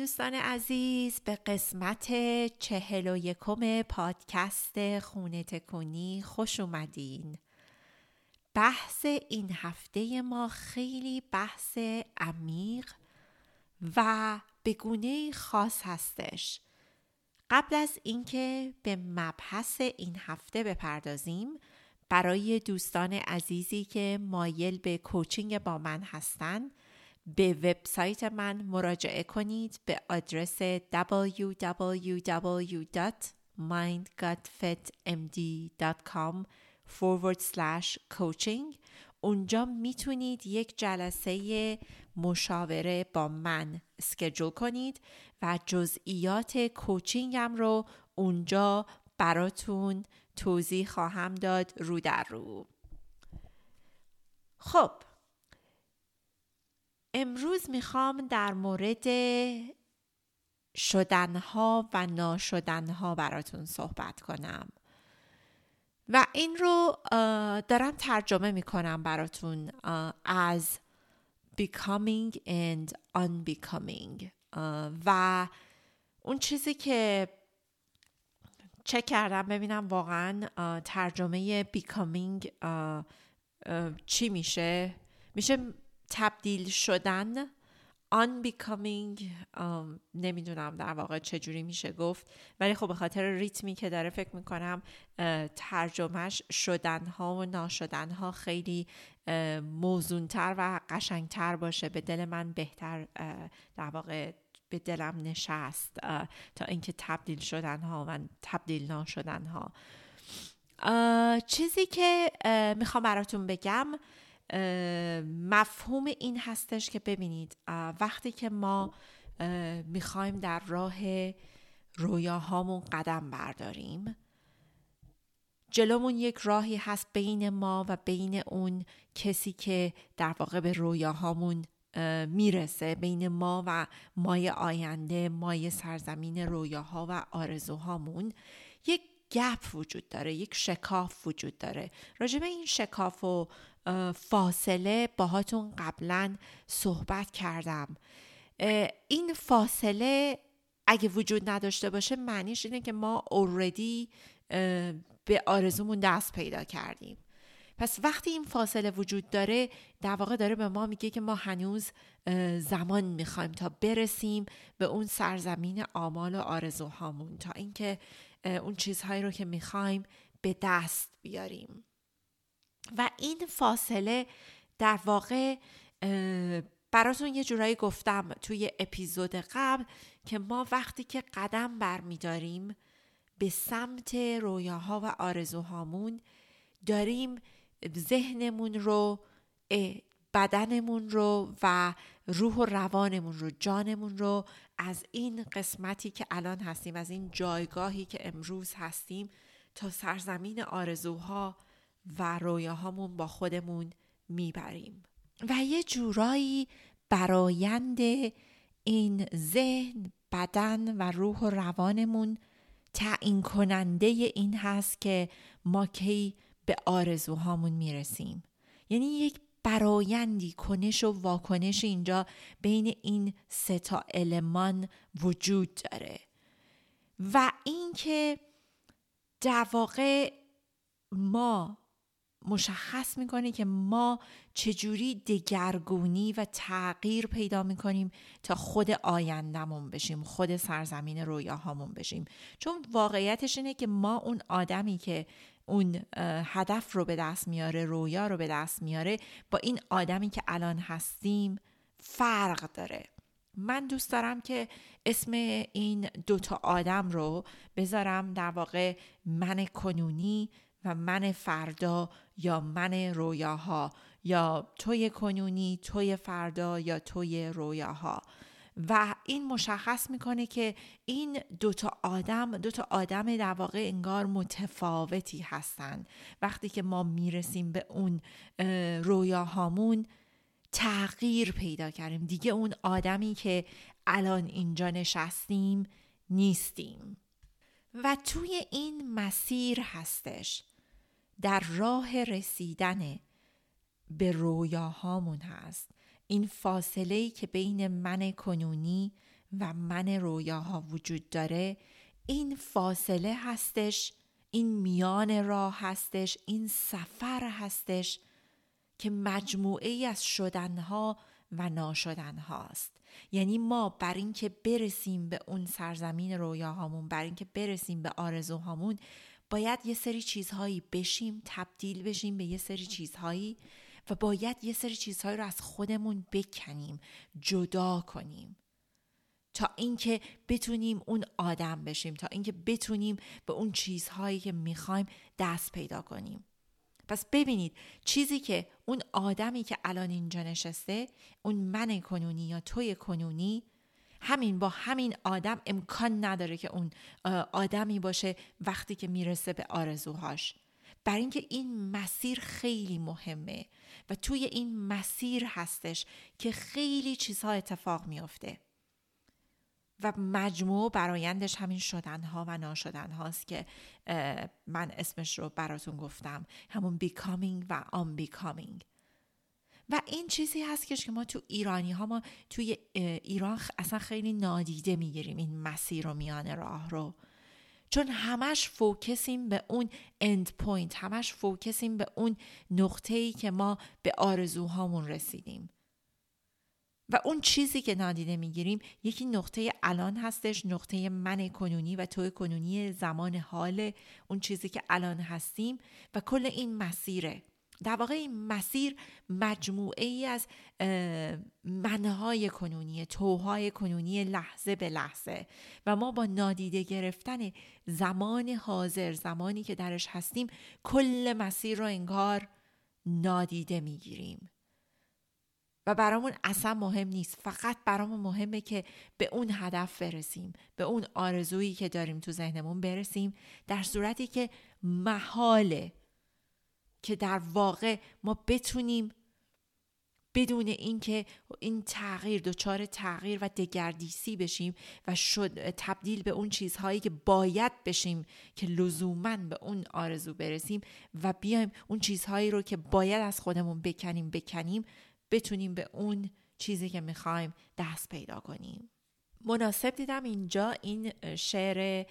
دوستان عزیز به قسمت چهل و یکم پادکست خونه تکونی خوش اومدین. بحث این هفته ما خیلی بحث عمیق و به گونه خاص هستش. قبل از اینکه به مبحث این هفته بپردازیم برای دوستان عزیزی که مایل به کوچینگ با من هستند به وبسایت من مراجعه کنید به آدرس www.mindgutfitmd.com forward slash coaching. اونجا می‌تونید یک جلسه مشاوره با من سکجول کنید و جزئیات کوچینگم رو اونجا براتون توضیح خواهم داد رو در رو. خب امروز می‌خوام در مورد شدنها و ناشدنها براتون صحبت کنم. و این رو دارم ترجمه می‌کنم براتون از becoming and unbecoming. و اون چیزی که چک کردم ببینم واقعا ترجمه becoming چی میشه؟ میشه تبدیل شدن. unbecoming نمی‌دونم در واقع چجوری میشه گفت ولی خب به خاطر ریتمی که داره فکر می‌کنم ترجمهش شدنها و ناشدنها خیلی موزونتر و قشنگتر باشه. به دل من بهتر در واقع به دلم نشست تا اینکه تبدیل شدنها و تبدیل ناشدنها. چیزی که می‌خوام براتون بگم مفهوم این هستش که ببینید وقتی که ما می‌خوایم در راه رویاهامون قدم برداریم جلومون یک راهی هست بین ما و بین اون کسی که در واقع به رویاهامون می‌رسه بین ما و مای آینده مای سرزمین رویاها و آرزوهامون یک گپ وجود داره یک شکاف وجود داره. راجب این شکاف و فاصله باهاتون قبلا صحبت کردم. این فاصله اگه وجود نداشته باشه معنیش اینه که ما اوردی به آرزومون دست پیدا کردیم. پس وقتی این فاصله وجود داره در واقع داره به ما میگه که ما هنوز زمان می‌خوایم تا برسیم به اون سرزمین آمال و آرزوهامون تا اینکه اون چیزهایی رو که می‌خوایم به دست بیاریم. و این فاصله در واقع براتون یه جورایی گفتم توی اپیزود قبل که ما وقتی که قدم برمیداریم به سمت رویاها و آرزوهامون داریم ذهنمون رو بدنمون رو و روح و روانمون رو جانمون رو از این قسمتی که الان هستیم از این جایگاهی که امروز هستیم تا سرزمین آرزوها و رویاهامون با خودمون می‌بریم. و یه جورایی برایند این ذهن بدن و روح و روانمون تعیین کننده این هست که ما کی به آرزوهامون می‌رسیم. یعنی یک برایندی کنش و واکنش اینجا بین این سه تا المان وجود داره. و اینکه در واقع ما مشخص می‌کنه که ما چجوری دگرگونی و تغییر پیدا می‌کنیم تا خود آیندهمون بشیم خود سرزمین رویاهامون بشیم. چون واقعیتش اینه که ما اون آدمی که اون هدف رو به دست میاره رویا رو به دست میاره با این آدمی که الان هستیم فرق داره. من دوست دارم که اسم این دوتا آدم رو بذارم در واقع من کنونی و من فردا یا من رویاها یا توی کنونی توی فردا یا توی رویاها. و این مشخص می‌کنه که این دوتا آدم دوتا آدم در واقع انگار متفاوتی هستند وقتی که ما می‌رسیم به اون رویاهامون تغییر پیدا کردیم. دیگه اون آدمی که الان اینجا نشستیم نیستیم. و توی این مسیر هستش. در راه رسیدن به رویاهامون هست. این فاصله ای که بین من کنونی و من رویاها وجود داره این فاصله هستش این میان راه هستش این سفر هستش که مجموعه ای از شدنها و ناشدن هاست یعنی ما بر اینکه برسیم به اون سرزمین رویاهامون بر اینکه برسیم به آرزوهامون باید یه سری چیزهایی بشیم تبدیل بشیم به یه سری چیزهایی و باید یه سری چیزهایی رو از خودمون بکنیم جدا کنیم. تا اینکه بتونیم اون آدم بشیم تا اینکه بتونیم به اون چیزهایی که می‌خوایم دست پیدا کنیم. پس ببینید چیزی که اون آدمی که الان اینجا نشسته اون من کنونی یا توی کنونی همین با همین آدم امکان نداره که اون آدمی باشه وقتی که می‌رسه به آرزوهاش. بر اینکه این مسیر خیلی مهمه و توی این مسیر هستش که خیلی چیزها اتفاق میافته. و مجموع برایندش همین شدن ها و ناشدن هاست که من اسمش رو براتون گفتم. همون becoming و unbecoming. و این چیزی هست که ما تو ایرانی ها ما توی ایران اصلا خیلی نادیده می‌گیریم این مسیر و میان راه رو. چون همش focus یم به اون end point همش focus یم به اون نقطه ای که ما به آرزوهامون رسیدیم. و اون چیزی که نادیده می‌گیریم یکی نقطه الان هستش نقطه من کنونی و تو کنونی زمان حال اون چیزی که الان هستیم و کل این مسیره. در واقع این مسیر مجموعه ای از منهای کنونی توهای کنونی لحظه به لحظه. و ما با نادیده گرفتن زمان حاضر زمانی که درش هستیم کل مسیر رو انگار نادیده می‌گیریم. و برامون اصلا مهم نیست. فقط برامون مهمه که به اون هدف برسیم به اون آرزویی که داریم تو ذهنمون برسیم در صورتی که محاله که در واقع ما بتونیم بدون اینکه این تغییر دچار تغییر و دگردیسی بشیم و شد تبدیل به اون چیزهایی که باید بشیم که لزوما به اون آرزو برسیم و بیایم اون چیزهایی رو که باید از خودمون بکنیم بکنیم بتونیم به اون چیزی که می‌خوایم دست پیدا کنیم. مناسب دیدم اینجا این شعر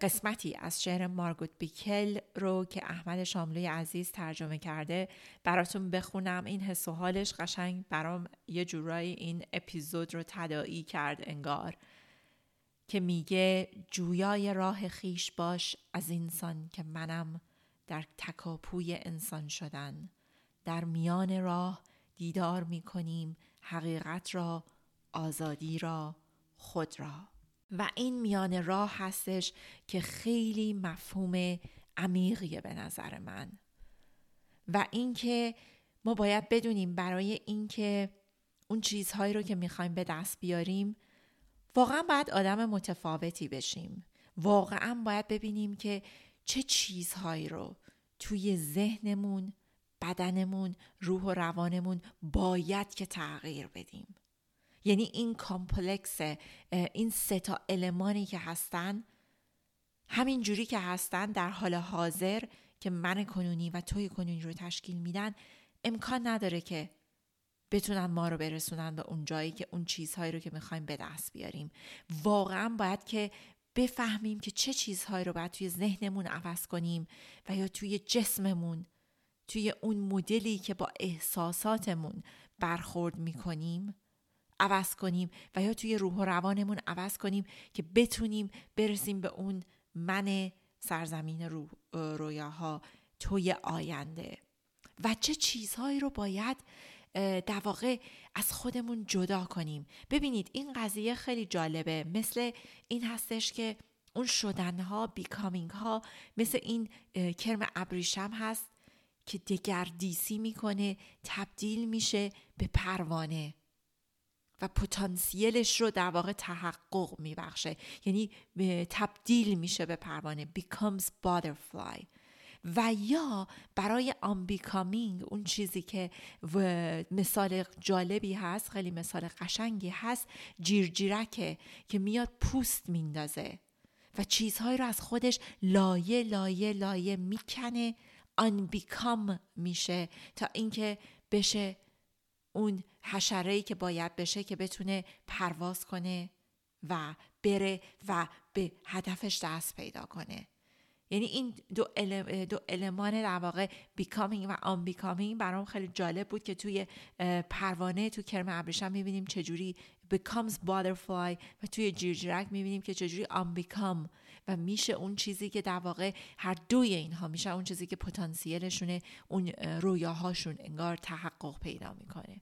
قسمتی از شعر مارگوت بیکل رو که احمد شاملوی عزیز ترجمه کرده براتون بخونم. این حس و حالش قشنگ برام یه جورایی این اپیزود رو تداعی کرد انگار که میگه جویای راه خیش باش از انسان که منم در تکاپوی انسان شدن. در میان راه دیدار می‌کنیم حقیقت را آزادی را خود را. و این میان راه هستش که خیلی مفهوم عمیقیه به نظر من. و اینکه ما باید بدونیم برای اینکه اون چیزهایی رو که می‌خوایم به دست بیاریم واقعا باید آدم متفاوتی بشیم. واقعا باید ببینیم که چه چیزهایی رو توی ذهنمون بدنمون روح و روانمون باید که تغییر بدیم. یعنی این کامپلکس این سه تا المانی که هستن همین جوری که هستن در حال حاضر که من کنونی و توی کنونی رو تشکیل میدن امکان نداره که بتونن ما رو برسونن به اون جایی که اون چیزهایی رو که می‌خوایم به دست بیاریم. واقعا باید که بفهمیم که چه چیزهایی رو باید توی ذهنمون عوض کنیم و یا توی جسممون توی اون مدلی که با احساساتمون برخورد می‌کنیم. عوض کنیم و یا توی روح و روانمون عوض کنیم که بتونیم برسیم به اون من سرزمین رو رویاها توی آینده. و چه چیزهایی رو باید در واقع از خودمون جدا کنیم. ببینید این قضیه خیلی جالبه. مثل این هستش که اون شدنها بیکامینگ ها مثل این کرم ابریشم هست که دگردیسی می‌کنه تبدیل میشه به پروانه. و پتانسیلش رو در واقع تحقق میبخشه. یعنی تبدیل میشه به پروانه. Becomes butterfly. و یا برای آمبیکامینگ اون چیزی که مثال جالبی هست خیلی مثال قشنگی هست جیرجیرکه که میاد پوست میندازه و چیزهایی رو از خودش لایه لایه لایه می‌کنه آنبیکام میشه تا اینکه بشه اون حشره ای که باید بشه که بتونه پرواز کنه و بره و به هدفش دست پیدا کنه. یعنی این دو, دو المان در واقع بیکامینگ و آن بیکامینگ برام خیلی جالب بود که توی پروانه تو کرم ابریشم می‌بینیم چجوری becomes butterfly و توی جیرجیرک می‌بینیم که چجوری آن بیکام و میشه اون چیزی که در واقع هر دوی اینها میشه اون چیزی که پتانسیلشونه اون رویاهاشون انگار تحقق پیدا می‌کنه.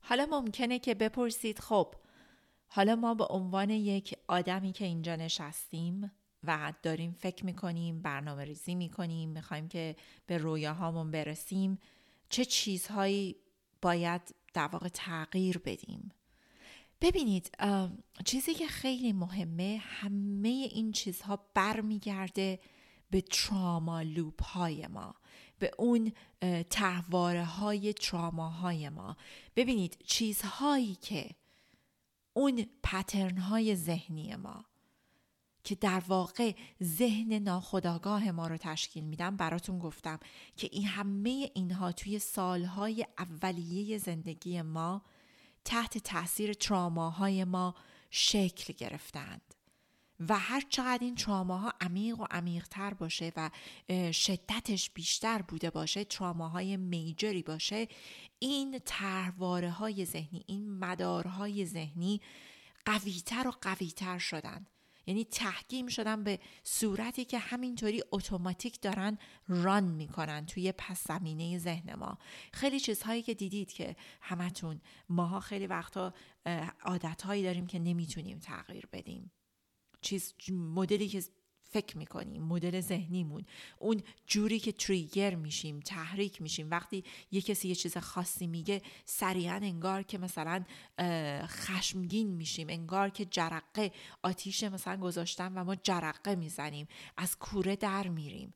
حالا ممکنه که بپرسید خب حالا ما به عنوان یک آدمی که اینجا نشستیم و داریم فکر می‌کنیم برنامه ریزی می‌کنیم می‌خوایم که به رویاهامون برسیم چه چیزهایی باید در واقع تغییر بدیم؟ ببینید چیزی که خیلی مهمه همه این چیزها برمیگرده به تراما لوپ های ما. به اون تحواره های تراما های ما. ببینید چیزهایی که اون پترن های ذهنی ما که در واقع ذهن ناخداگاه ما رو تشکیل میدم براتون گفتم که این همه اینها توی سالهای اولیه زندگی ما تحت تاثیر تراماهای ما شکل گرفتند و هر چقدر این تراماها عمیق و عمیقتر باشه و شدتش بیشتر بوده باشه تراماهای میجری باشه این ترواره های ذهنی این مدارهای ذهنی قویتر و قویتر شدن. یعنی تحکیم شدن به صورتی که همینطوری اتوماتیک دارن ران می‌کنن توی پس زمینه ذهن ما. خیلی چیزهایی که دیدید که همتون ماها خیلی وقتا عادتهایی داریم که نمی‌تونیم تغییر بدیم. چیز مدلی که فکر می‌کنیم مدل ذهنیمون. اون جوری که تریگر میشیم تحریک میشیم وقتی یه کسی یه چیز خاصی میگه سریعا انگار که مثلا خشمگین میشیم انگار که جرقه آتیش مثلا گذاشتن و ما جرقه می‌زنیم از کوره در میریم.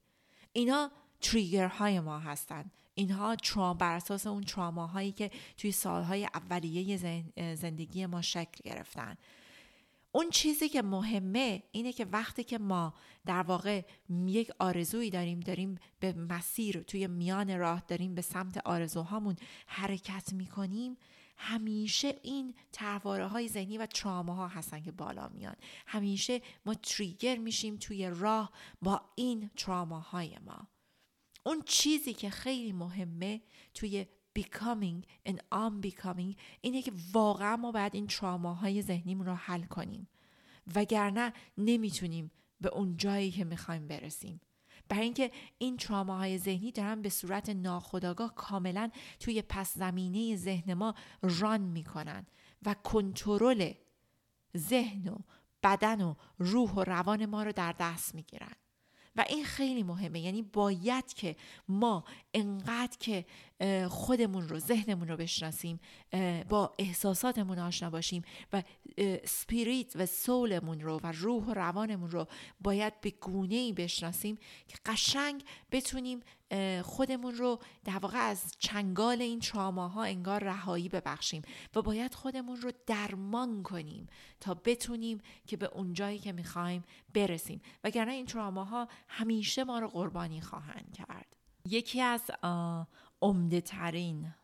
اینا تریگر های ما هستن. اینها ترام بر اساس اون تراماهایی که توی سالهای اولیه زندگی ما شکل گرفتن. اون چیزی که مهمه اینه که وقتی که ما در واقع یک آرزویی داریم داریم به مسیر توی میان راه داریم به سمت آرزوهامون حرکت می‌کنیم همیشه این ترواره های ذهنی و ها هستن که بالا میان. همیشه ما تریگر میشیم توی راه با این های ما. اون چیزی که خیلی مهمه توی becoming and unbecoming اینه که واقعا ما باید این تراماهای ذهنیمون رو حل کنیم. وگرنه نمی‌تونیم به اون جایی که می‌خوایم برسیم. برای اینکه این تراماهای ذهنی دارن به صورت ناخودآگاه کاملا توی پس زمینه ذهن ما ران می‌کنن و کنترل ذهن و بدن و روح و روان ما رو در دست می‌گیرن. و این خیلی مهمه. یعنی باید که ما انقدر که خودمون رو ذهنمون رو بشناسیم با احساساتمون آشنا باشیم و سپیریت و سولمون رو و روح و روانمون رو باید به گونه ای بشناسیم که قشنگ بتونیم خودمون رو در واقع از چنگال این تراماها انگار رهایی ببخشیم و باید خودمون رو درمان کنیم تا بتونیم که به اون جایی که می‌خوایم برسیم. وگرنه این تراماها همیشه ما رو قربانی خواهند کرد. یکی از عمده ترین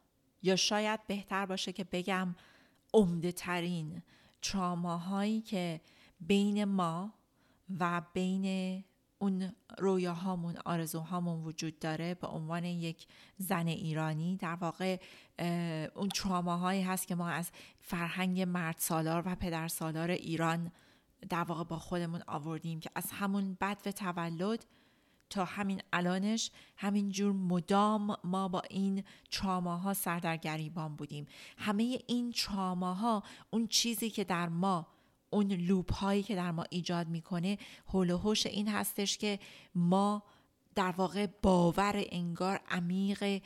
یا شاید بهتر باشه که بگم عمده ترین تراماهایی که بین ما و بین اون رویاهامون آرزوهامون وجود داره به عنوان یک زن ایرانی. در واقع اون تراماهایی هست که ما از فرهنگ مرد سالار و پدر سالار ایران در واقع با خودمون آوردیم که از همون بد و تولد تا همین الانش همین جور مدام ما با این تراماها سر در گریبان بودیم. همه این تراماها اون چیزی که در ما اون لوپ هایی که در ما ایجاد می‌کنه حول و این هستش که ما در واقع باور انگار عمیق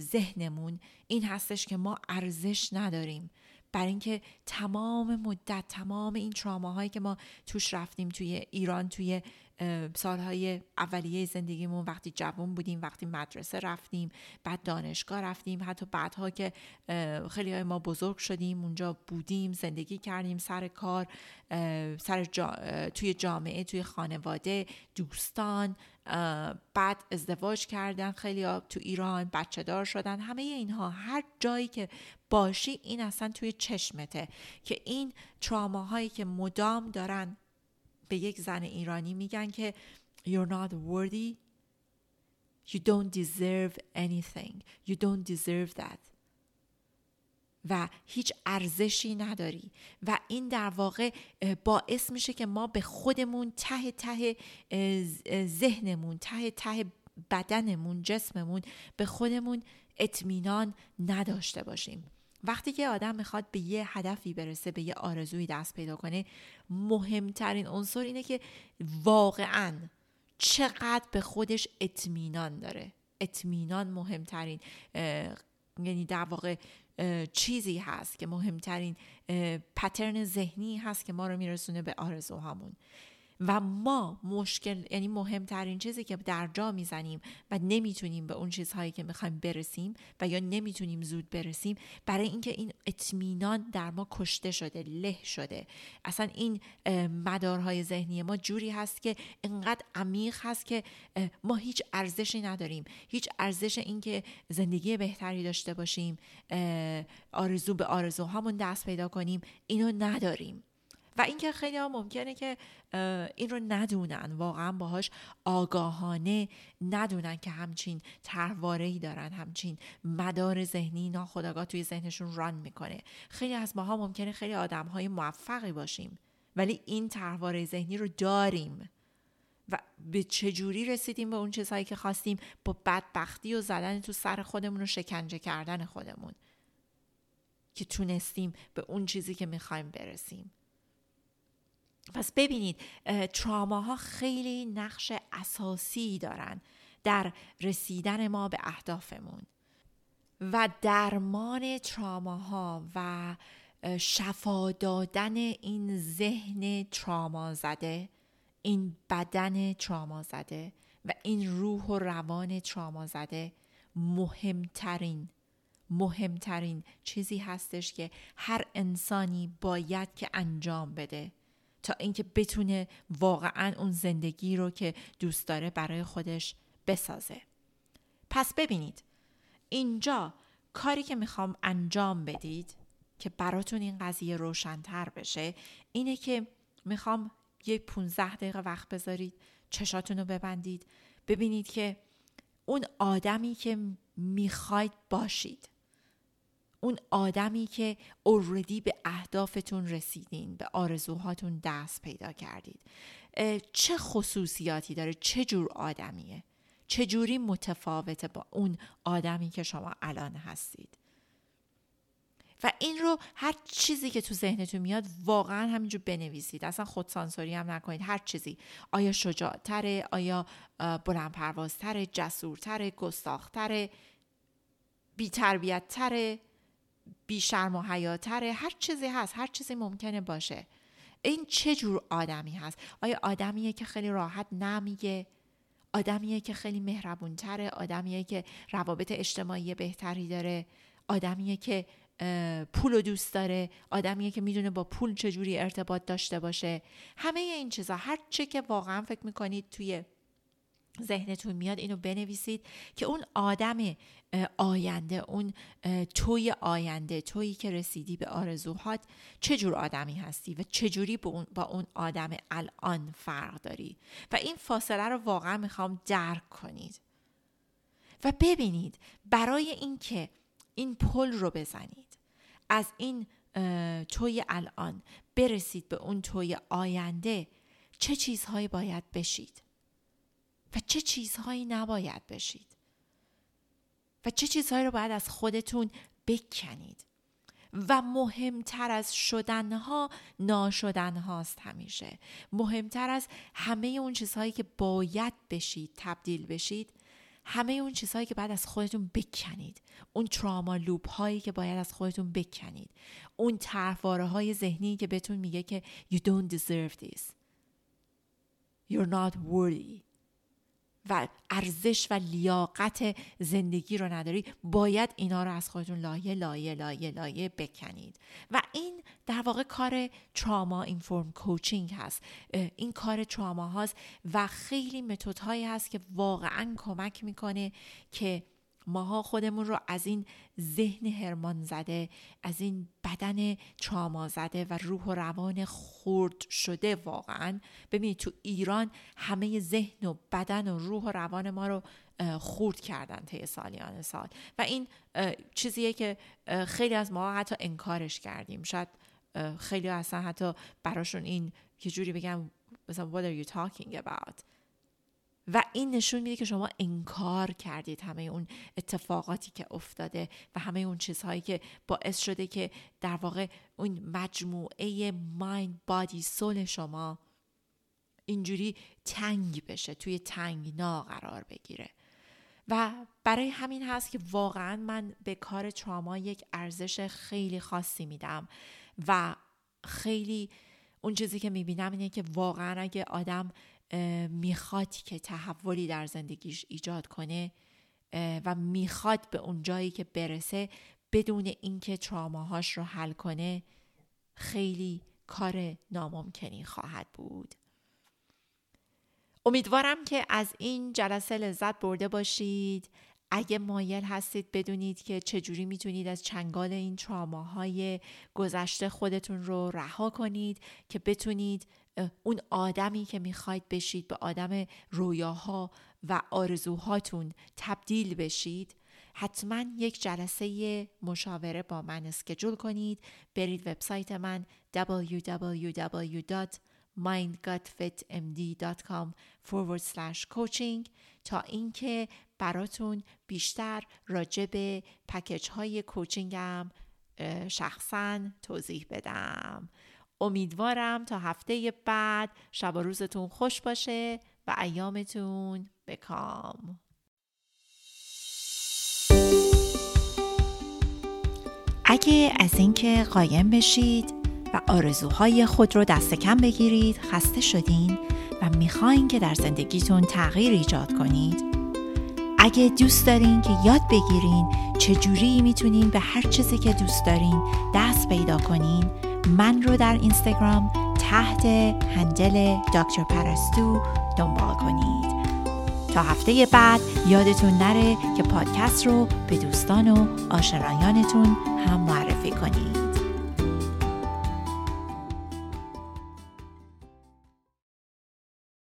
ذهنمون این هستش که ما ارزش نداریم. برای اینکه تمام مدت تمام این تراماهایی که ما توش رفتیم توی ایران توی سالهای اولیه زندگیمون وقتی جوان بودیم وقتی مدرسه رفتیم بعد دانشگاه رفتیم حتی بعدها که خیلی های ما بزرگ شدیم اونجا بودیم زندگی کردیم سر کار سر توی جامعه توی خانواده دوستان بعد ازدواج کردن خیلی ها تو ایران بچه دار شدن همه اینها. هر جایی که باشی این اصلا توی چشمته که این تراماهایی که مدام دارن به یک زن ایرانی میگن که you're not worthy. You don't deserve anything. You don't deserve that. و هیچ ارزشی نداری. و این در واقع باعث میشه که ما به خودمون ته ته ذهنمون ته ته بدنمون جسممون به خودمون اطمینان نداشته باشیم. وقتی که آدم می‌خواد به یه هدفی برسه به یه آرزوی دست پیدا کنه مهمترین عنصر اینه که واقعا چقدر به خودش اطمینان داره. اطمینان مهمترین یعنی در واقع چیزی هست که مهمترین پترن ذهنی هست که ما رو میرسونه به آرزوهامون. و ما مشکل یعنی مهمترین چیزی که در جا می‌زنیم و نمی‌تونیم به اون چیزهایی که می‌خوایم برسیم و یا نمی‌تونیم زود برسیم برای اینکه این اطمینان در ما کشته شده له شده. اصلا این مدارهای ذهنی ما جوری هست که انقدر عمیق هست که ما هیچ ارزشی نداریم. هیچ ارزش اینکه زندگی بهتری داشته باشیم آرزو به آرزوهامون دست پیدا کنیم اینو نداریم. و اینکه خیلی ها ممکنه که این رو ندونن. واقعا باهاش آگاهانه ندونن که همچین ای دارن همچین مدار ذهنی ناخداگاه توی ذهنشون ران می‌کنه. خیلی از ماها ممکنه خیلی آدم های موفقی باشیم ولی این طرحواره ذهنی رو داریم و به چجوری رسیدیم به اون چیزهایی که خواستیم؟ با بدبختی و زدن تو سر خودمون و شکنجه کردن خودمون که تونستیم به اون چیزی که می‌خوایم برسیم. پس ببینید تراماها خیلی نقش اساسی دارن در رسیدن ما به اهدافمون و درمان تراماها و شفا دادن این ذهن تراما زده این بدن تراما زده و این روح و روان تراما زده. مهمترین مهمترین چیزی هستش که هر انسانی باید که انجام بده. تا اینکه بتونه واقعا اون زندگی رو که دوست داره برای خودش بسازه. پس ببینید اینجا کاری که می‌خوام انجام بدید که براتون این قضیه روشنتر بشه اینه که می‌خوام یه 15 دقیقه وقت بذارید چشاتون رو ببندید ببینید که اون آدمی که می‌خواید باشید. اون آدمی که اوردی به اهدافتون رسیدین به آرزوهاتون دست پیدا کردید. چه خصوصیاتی داره؟ چه جور آدمیه؟ چه جوری متفاوته با اون آدمی که شما الان هستید؟ و این رو هر چیزی که تو ذهنتون میاد واقعا همینجور بنویسید. اصلا خودسانسوری هم نکنید. هر چیزی. آیا شجاعتره؟ آیا بلند پروازتره جسورتره؟ گستاختره؟ بیتربیتتره؟ بیشرم و حیاتره. هر چیزی هست هر چیزی ممکنه باشه. این چه جور آدمی هست؟ آیا آدمیه که خیلی راحت نمیگه؟ آدمیه که خیلی مهربونتره؟ آدمیه که روابط اجتماعی بهتری داره؟ آدمیه که پول و دوست داره؟ آدمیه که می‌دونه با پول چجوری ارتباط داشته باشه؟ همه این چیزا. هر چه که واقعا فکر می‌کنید توی ذهنتون میاد اینو بنویسید که اون آدم آینده اون توی آینده تویی که رسیدی به آرزوهات چه جور آدمی هستی و چجوری با با اون آدم الان فرق داری؟ و این فاصله رو واقعا می‌خوام درک کنید. و ببینید برای اینکه این پل رو بزنید از این توی الان برسید به اون توی آینده چه چیزهایی باید بشید؟ و چه چیزهایی نباید بشید؟ چه چیزهایی رو باید از خودتون بکنید. و مهمتر از شدنها ناشدن هاست همیشه. مهمتر از همه اون چیزهایی که باید بشید تبدیل بشید همه اون چیزهایی که باید از خودتون بکنید. اون تراما لوپ هایی که باید از خودتون بکنید. اون طرفواره های ذهنی که بهتون میگه که you don't deserve this. You're not worthy. و ارزش و لیاقت زندگی رو نداری باید اینا رو از خودتون لایه لایه لایه لایه بکنید. و این در واقع کار تراما اینفورم کوچینگ هست. این کار تراما هاست و خیلی متد هایی هست که واقعا کمک می‌کنه که ماها خودمون رو از این ذهن هرمان زده از این بدن تراما زده و روح و روان خورد شده واقعا. ببینید تو ایران همه ذهن و بدن و روح و روان ما رو خورد کردن طی سالیان سال. و این چیزیه که خیلی از ما حتی انکارش کردیم. شاید خیلی اصلا حتی براشون این یه جوری بگم مثلا what are you talking about و این نشون میده که شما انکار کردید همه اون اتفاقاتی که افتاده و همه اون چیزهایی که باعث شده که در واقع اون مجموعه مایند بادی سول شما اینجوری تنگ بشه توی تنگنا قرار بگیره. و برای همین هست که واقعا من به کار تراما یک ارزش خیلی خاصی میدم و خیلی اون چیزی که می‌بینم اینه که واقعا اگه آدم می‌خواد که تحولی در زندگیش ایجاد کنه و می‌خواد به اون جایی که برسه بدون اینکه تراماهاش رو حل کنه خیلی کار ناممکنی خواهد بود. امیدوارم که از این جلسه لذت برده باشید. اگه مایل هستید بدونید که چجوری می‌تونید از چنگال این تراماهای گذشته خودتون رو رها کنید که بتونید اون آدمی که می‌خواید بشید به آدم رویاها و آرزوهاتون تبدیل بشید. حتما یک جلسه مشاوره با من اسکجول کنید. برید وبسایت من www.mindgutfitmd.com forward slash coaching تا اینکه براتون بیشتر راجع به پکیج های کوچینگم شخصا توضیح بدم. امیدوارم تا هفته بعد شب و روزتون خوش باشه و ایامتون بکام اگه از اینکه قایم بشید و آرزوهای خود رو دست کم بگیرید خسته شدین و می‌خواین که در زندگیتون تغییر ایجاد کنید. اگه دوست دارین که یاد بگیرین چجوری می‌تونین به هر چیزی که دوست دارین دست پیدا کنین من رو در اینستاگرام تحت هندل دکتر پرستو دنبال کنید. تا هفته بعد یادتون نره که پادکست رو به دوستان و آشنایانتون هم معرفی کنید.